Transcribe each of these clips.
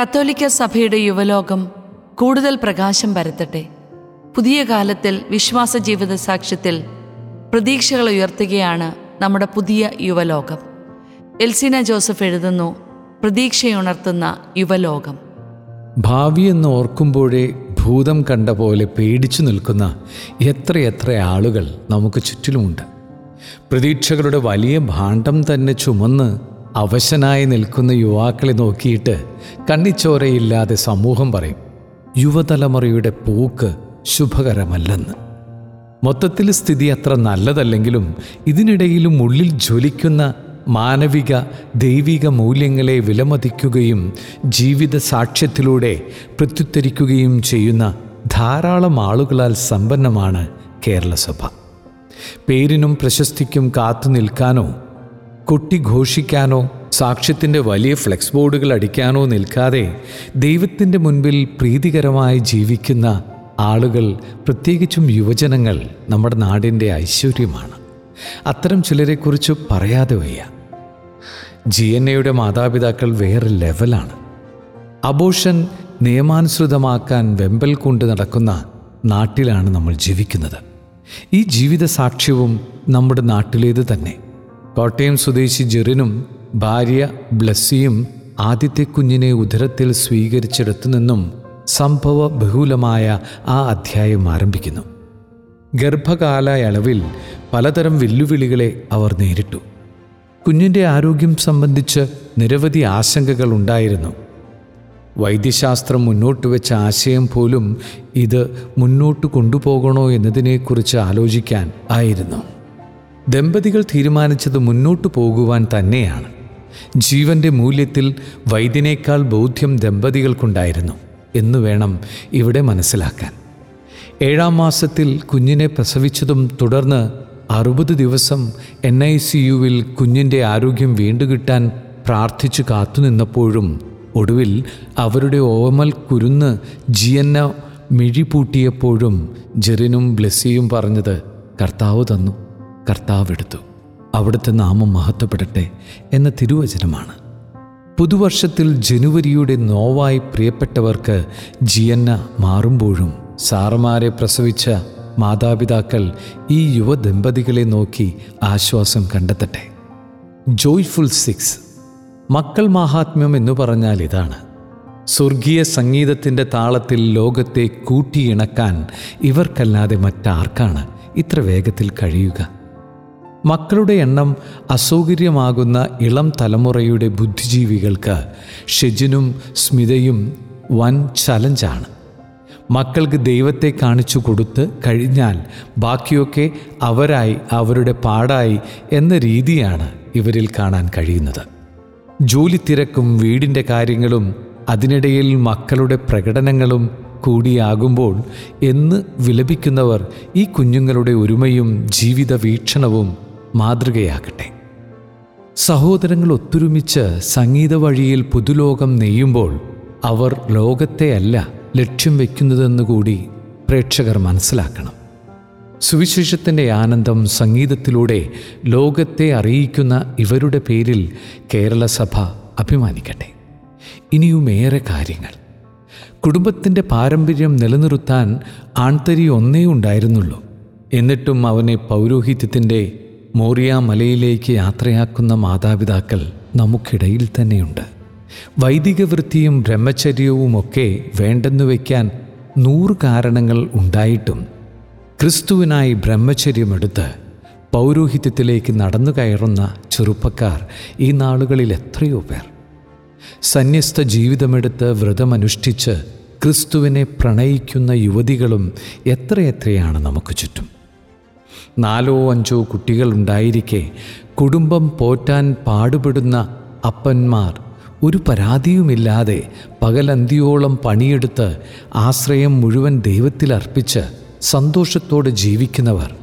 കത്തോലിക്ക സഭയുടെ യുവലോകം കൂടുതൽ പ്രകാശം പരത്തട്ടെ. പുതിയ കാലത്തിൽ വിശ്വാസ ജീവിത സാക്ഷ്യത്തിൽ പ്രതീക്ഷകൾ ഉയർത്തുകയാണ് നമ്മുടെ പുതിയ യുവലോകം. എൽസിന ജോസഫ് എഴുതുന്നു പ്രതീക്ഷയുണർത്തുന്ന യുവലോകം. ഭാവിയെന്ന് ഓർക്കുമ്പോഴേ ഭൂതം കണ്ട പോലെ പേടിച്ചു നിൽക്കുന്ന എത്രയെത്ര ആളുകൾ നമുക്ക് ചുറ്റിലുമുണ്ട്. പ്രതീക്ഷകളുടെ വലിയ ഭാണ്ഡം തന്നെ ചുമന്ന് അവശനായി നിൽക്കുന്ന യുവാക്കളെ നോക്കിയിട്ട് കണ്ണിച്ചോരയില്ലാതെ സമൂഹം പറയും യുവതലമുറയുടെ പോക്ക് ശുഭകരമല്ലെന്ന്. മൊത്തത്തിൽ സ്ഥിതി അത്ര നല്ലതല്ലെങ്കിലും ഇതിനിടയിലും ഉള്ളിൽ ജ്വലിക്കുന്ന മാനവിക ദൈവിക മൂല്യങ്ങളെ വിലമതിക്കുകയും ജീവിത സാക്ഷ്യത്തിലൂടെ പ്രത്യുത്തരിക്കുകയും ചെയ്യുന്ന ധാരാളം ആളുകളാൽ സമ്പന്നമാണ് കേരളസഭ. പേരിനും പ്രശസ്തിക്കും കാത്തു നിൽക്കാനോ കൊട്ടിഘോഷിക്കാനോ സാക്ഷ്യത്തിന്റെ വലിയ ഫ്ലെക്സ് ബോർഡുകൾ അടിക്കാനോ നിൽക്കാതെ ദൈവത്തിന്റെ മുൻപിൽ പ്രീതികരമായി ജീവിക്കുന്ന ആളുകൾ പ്രത്യേകിച്ചും യുവജനങ്ങൾ നമ്മുടെ നാടിന്റെ ഐശ്വര്യമാണ്. അത്തരം ചിലരെക്കുറിച്ച് പറയാതെ വയ്യ. ജി എൻ എയുടെ മാതാപിതാക്കൾ വേറെ ലെവലാണ്. അബോഷൻ നിയമാനുസൃതമാക്കാൻ വെമ്പൽ കൊണ്ട് നടക്കുന്ന നാട്ടിലാണ് നമ്മൾ ജീവിക്കുന്നത്. ഈ ജീവിത സാക്ഷ്യവും നമ്മുടെ നാട്ടിലേത് തന്നെ. കോട്ടയം സ്വദേശി ജെറിനും ഭാര്യ ബ്ലസ്സിയും ആദ്യത്തെ കുഞ്ഞിനെ ഉദരത്തിൽ സ്വീകരിച്ചിടത്തു നിന്നും സംഭവ ബഹുലമായ ആ അധ്യായം ആരംഭിക്കുന്നു. ഗർഭകാലയളവിൽ പലതരം വെല്ലുവിളികളെ അവർ നേരിട്ടു. കുഞ്ഞിന്റെ ആരോഗ്യം സംബന്ധിച്ച് നിരവധി ആശങ്കകൾ ഉണ്ടായിരുന്നു. വൈദ്യശാസ്ത്രം മുന്നോട്ട് വെച്ച ആശയം പോലും ഇത് മുന്നോട്ട് കൊണ്ടുപോകണോ എന്നതിനെക്കുറിച്ച് ആലോചിക്കാൻ ആയിരുന്നു. ദമ്പതികൾ തീരുമാനിച്ചത് മുന്നോട്ടു പോകുവാൻ തന്നെയാണ്. ജീവന്റെ മൂല്യത്തിൽ വൈദ്യനേക്കാൾ ബോധ്യം ദമ്പതികൾക്കുണ്ടായിരുന്നു എന്ന് വേണം ഇവിടെ മനസ്സിലാക്കാൻ. ഏഴാം മാസത്തിൽ കുഞ്ഞിനെ പ്രസവിച്ചതും തുടർന്ന് അറുപത് ദിവസം എൻ ഐ സി യുവിൽ കുഞ്ഞിന്റെ ആരോഗ്യം വീണ്ടുകിട്ടാൻ പ്രാർത്ഥിച്ചു കാത്തുനിന്നപ്പോഴും ഒടുവിൽ അവരുടെ ഓമൽ കുരുന്ന് ജിയന്ന മിഴിപൂട്ടിയപ്പോഴും ജെറിനും ബ്ലെസ്സിയും പറഞ്ഞത് കർത്താവ് തന്നു. കർത്താവ് എടുത്തു അവിടുത്തെ നാമം മഹത്വപ്പെടട്ടെ എന്ന തിരുവചനമാണ്. പുതുവർഷത്തിൽ ജനുവരിയുടെ നോവായി പ്രിയപ്പെട്ടവർക്ക് ജിയന്ന മാറുമ്പോഴും സാറമാരെ പ്രസവിച്ച മാതാപിതാക്കൾ ഈ യുവദമ്പതികളെ നോക്കി ആശ്വാസം കണ്ടെത്തട്ടെ. ജോയ്ഫുൾ സിക്സ് മക്കൾ മാഹാത്മ്യം എന്ന് പറഞ്ഞാൽ ഇതാണ്. സ്വർഗീയ സംഗീതത്തിന്റെ താളത്തിൽ ലോകത്തെ കൂട്ടിയിണക്കാൻ ഇവർക്കല്ലാതെ മറ്റാർക്കാണ് ഇത്ര വേഗത്തിൽ കഴിയുക. മക്കളുടെ എണ്ണം അസൗകര്യമാകുന്ന ഇളം തലമുറയുടെ ബുദ്ധിജീവികൾക്ക് ഷെജിനും സ്മിതയും വൻ ചലഞ്ചാണ്. മക്കൾക്ക് ദൈവത്തെ കാണിച്ചു കൊടുത്ത് കഴിഞ്ഞാൽ ബാക്കിയൊക്കെ അവരായി അവരുടെ പാടായി എന്ന രീതിയാണ് ഇവരിൽ കാണാൻ കഴിയുന്നത്. ജോലി തിരക്കും വീടിന്റെ കാര്യങ്ങളും അതിനിടയിൽ മക്കളുടെ പ്രകടനങ്ങളും കൂടിയാകുമ്പോൾ എന്ന് വിലപിക്കുന്നവർ ഈ കുഞ്ഞുങ്ങളുടെ ഒരുമയും ജീവിത വീക്ഷണവും മാതൃകയാകട്ടെ. സഹോദരങ്ങൾ ഒത്തൊരുമിച്ച് സംഗീത വഴിയിൽ പുതുലോകം നെയ്യുമ്പോൾ അവർ ലോകത്തെയല്ല ലക്ഷ്യം വയ്ക്കുന്നതെന്നുകൂടി പ്രേക്ഷകർ മനസ്സിലാക്കണം. സുവിശേഷത്തിന്റെ ആനന്ദം സംഗീതത്തിലൂടെ ലോകത്തെ അറിയിക്കുന്ന ഇവരുടെ പേരിൽ കേരള സഭ അഭിമാനിക്കട്ടെ ഇനിയുമേറെ കാര്യങ്ങൾ. കുടുംബത്തിന്റെ പാരമ്പര്യം നിലനിർത്താൻ ആൺതരി ഒന്നേ ഉണ്ടായിരുന്നുള്ളൂ. എന്നിട്ടും അവനെ പൗരോഹിത്യത്തിന്റെ മോറിയ മലയിലേക്ക് യാത്രയാക്കുന്ന മാതാപിതാക്കൾ നമുക്കിടയിൽ തന്നെയുണ്ട്. വൈദിക വൃത്തിയും ബ്രഹ്മചര്യവുമൊക്കെ വേണ്ടെന്നു വയ്ക്കാൻ നൂറ് കാരണങ്ങൾ ഉണ്ടായിട്ടും ക്രിസ്തുവിനായി ബ്രഹ്മചര്യമെടുത്ത് പൗരോഹിത്യത്തിലേക്ക് നടന്നു കയറുന്ന ചെറുപ്പക്കാർ ഈ നാളുകളിൽ എത്രയോ പേർ. സന്യസ്ത ജീവിതമെടുത്ത് വ്രതമനുഷ്ഠിച്ച് ക്രിസ്തുവിനെ പ്രണയിക്കുന്ന യുവതികളും എത്രയെത്രയാണ് നമുക്ക് ചുറ്റും. നാലോ അഞ്ചോ കുട്ടികളുണ്ടായിരിക്കെ കുടുംബം പോറ്റാൻ പാടുപെടുന്ന അപ്പന്മാർ. ഒരു പരാതിയുമില്ലാതെ പകലന്തിയോളം പണിയെടുത്ത് ആശ്രയം മുഴുവൻ ദൈവത്തിൽ അർപ്പിച്ച് സന്തോഷത്തോടെ ജീവിക്കുന്നവർ.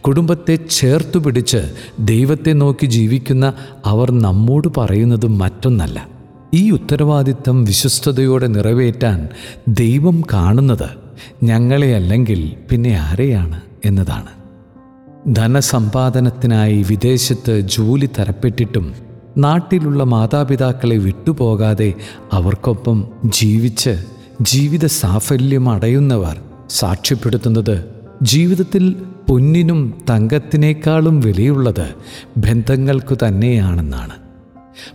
കുടുംബത്തെ ചേർത്തു പിടിച്ച് ദൈവത്തെ നോക്കി ജീവിക്കുന്ന അവർ നമ്മോട് പറയുന്നത് മറ്റൊന്നല്ല. ഈ ഉത്തരവാദിത്തം വിശ്വസ്തയോടെ നിറവേറ്റാൻ ദൈവം കാണുന്നത് ഞങ്ങളെ അല്ലെങ്കിൽ പിന്നെ ആരെയാണ് എന്നതാണ്. ധനസമ്പാദനത്തിനായി വിദേശത്ത് ജോലി തരപ്പെട്ടിട്ടും നാട്ടിലുള്ള മാതാപിതാക്കളെ വിട്ടുപോകാതെ അവർക്കൊപ്പം ജീവിച്ച് ജീവിത സാഫല്യം അടയുന്നവർ സാക്ഷ്യപ്പെടുത്തുന്നത് ജീവിതത്തിൽ പൊന്നിനും തങ്കത്തിനേക്കാളും വിലയുള്ളത് ബന്ധങ്ങൾക്കു തന്നെയാണെന്നാണ്.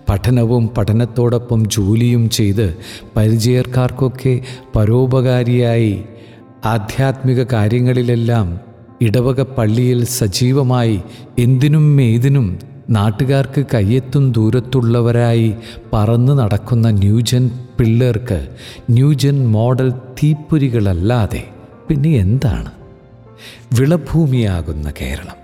പഠനവും പഠനത്തോടൊപ്പം ജോലിയും ചെയ്ത് പരിചയക്കാർക്കൊക്കെ പരോപകാരിയായി ആധ്യാത്മിക കാര്യങ്ങളിലെല്ലാം ഇടവക പള്ളിയിൽ സജീവമായി എന്തിനും ഏതിനും നാട്ടുകാർക്ക് കയ്യെത്തും ദൂരത്തുള്ളവരായി പറന്നു നടക്കുന്ന ന്യൂജൻ പിള്ളേർക്ക് ന്യൂജൻ മോഡൽ തീപ്പൊരികളല്ലാതെ പിന്നെ എന്താണ്? വിളഭൂമിയാകുന്ന കേരളം.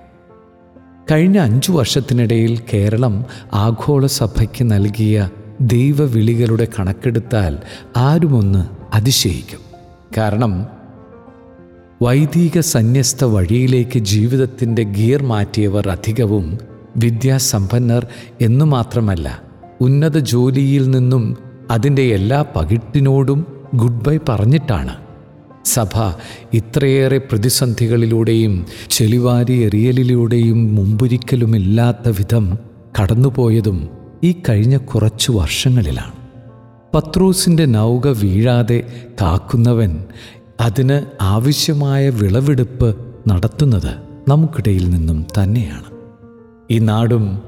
കഴിഞ്ഞ അഞ്ചു വർഷത്തിനിടയിൽ കേരളം ആഗോള സഭയ്ക്ക് നൽകിയ ദൈവവിളികളുടെ കണക്കെടുത്താൽ ആരുമൊന്ന് അതിശയിക്കും. കാരണം വൈദിക സന്യസ്ത വഴിയിലേക്ക് ജീവിതത്തിന്റെ ഗിയർ മാറ്റിയവർ അധികവും വിദ്യാസമ്പന്നർ എന്നു മാത്രമല്ല ഉന്നത ജോലിയിൽ നിന്നും അതിന്റെ എല്ലാ പകിട്ടിനോടും ഗുഡ് ബൈ പറഞ്ഞിട്ടാണ്. സഭ ഇത്രയേറെ പ്രതിസന്ധികളിലൂടെയും ചെളിവാരി എറിയലിലൂടെയും മുമ്പൊരിക്കലുമില്ലാത്ത വിധം കടന്നുപോയതും ഈ കഴിഞ്ഞ കുറച്ചു വർഷങ്ങളിലാണ്. പത്രൂസിന്റെ നൗക വീഴാതെ കാക്കുന്നവൻ അതിന് ആവശ്യമായ വിളവെടുപ്പ് നടത്തുന്നത് നമുക്കിടയിൽ നിന്നും തന്നെയാണ്. ഈ നാടും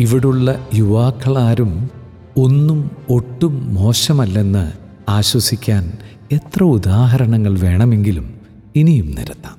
ഇവിടുള്ള യുവാക്കളാരും ഒന്നും ഒട്ടും മോശമല്ലെന്ന് ആശ്വസിക്കാൻ എത്ര ഉദാഹരണങ്ങൾ വേണമെങ്കിലും ഇനിയും നിരത്താം.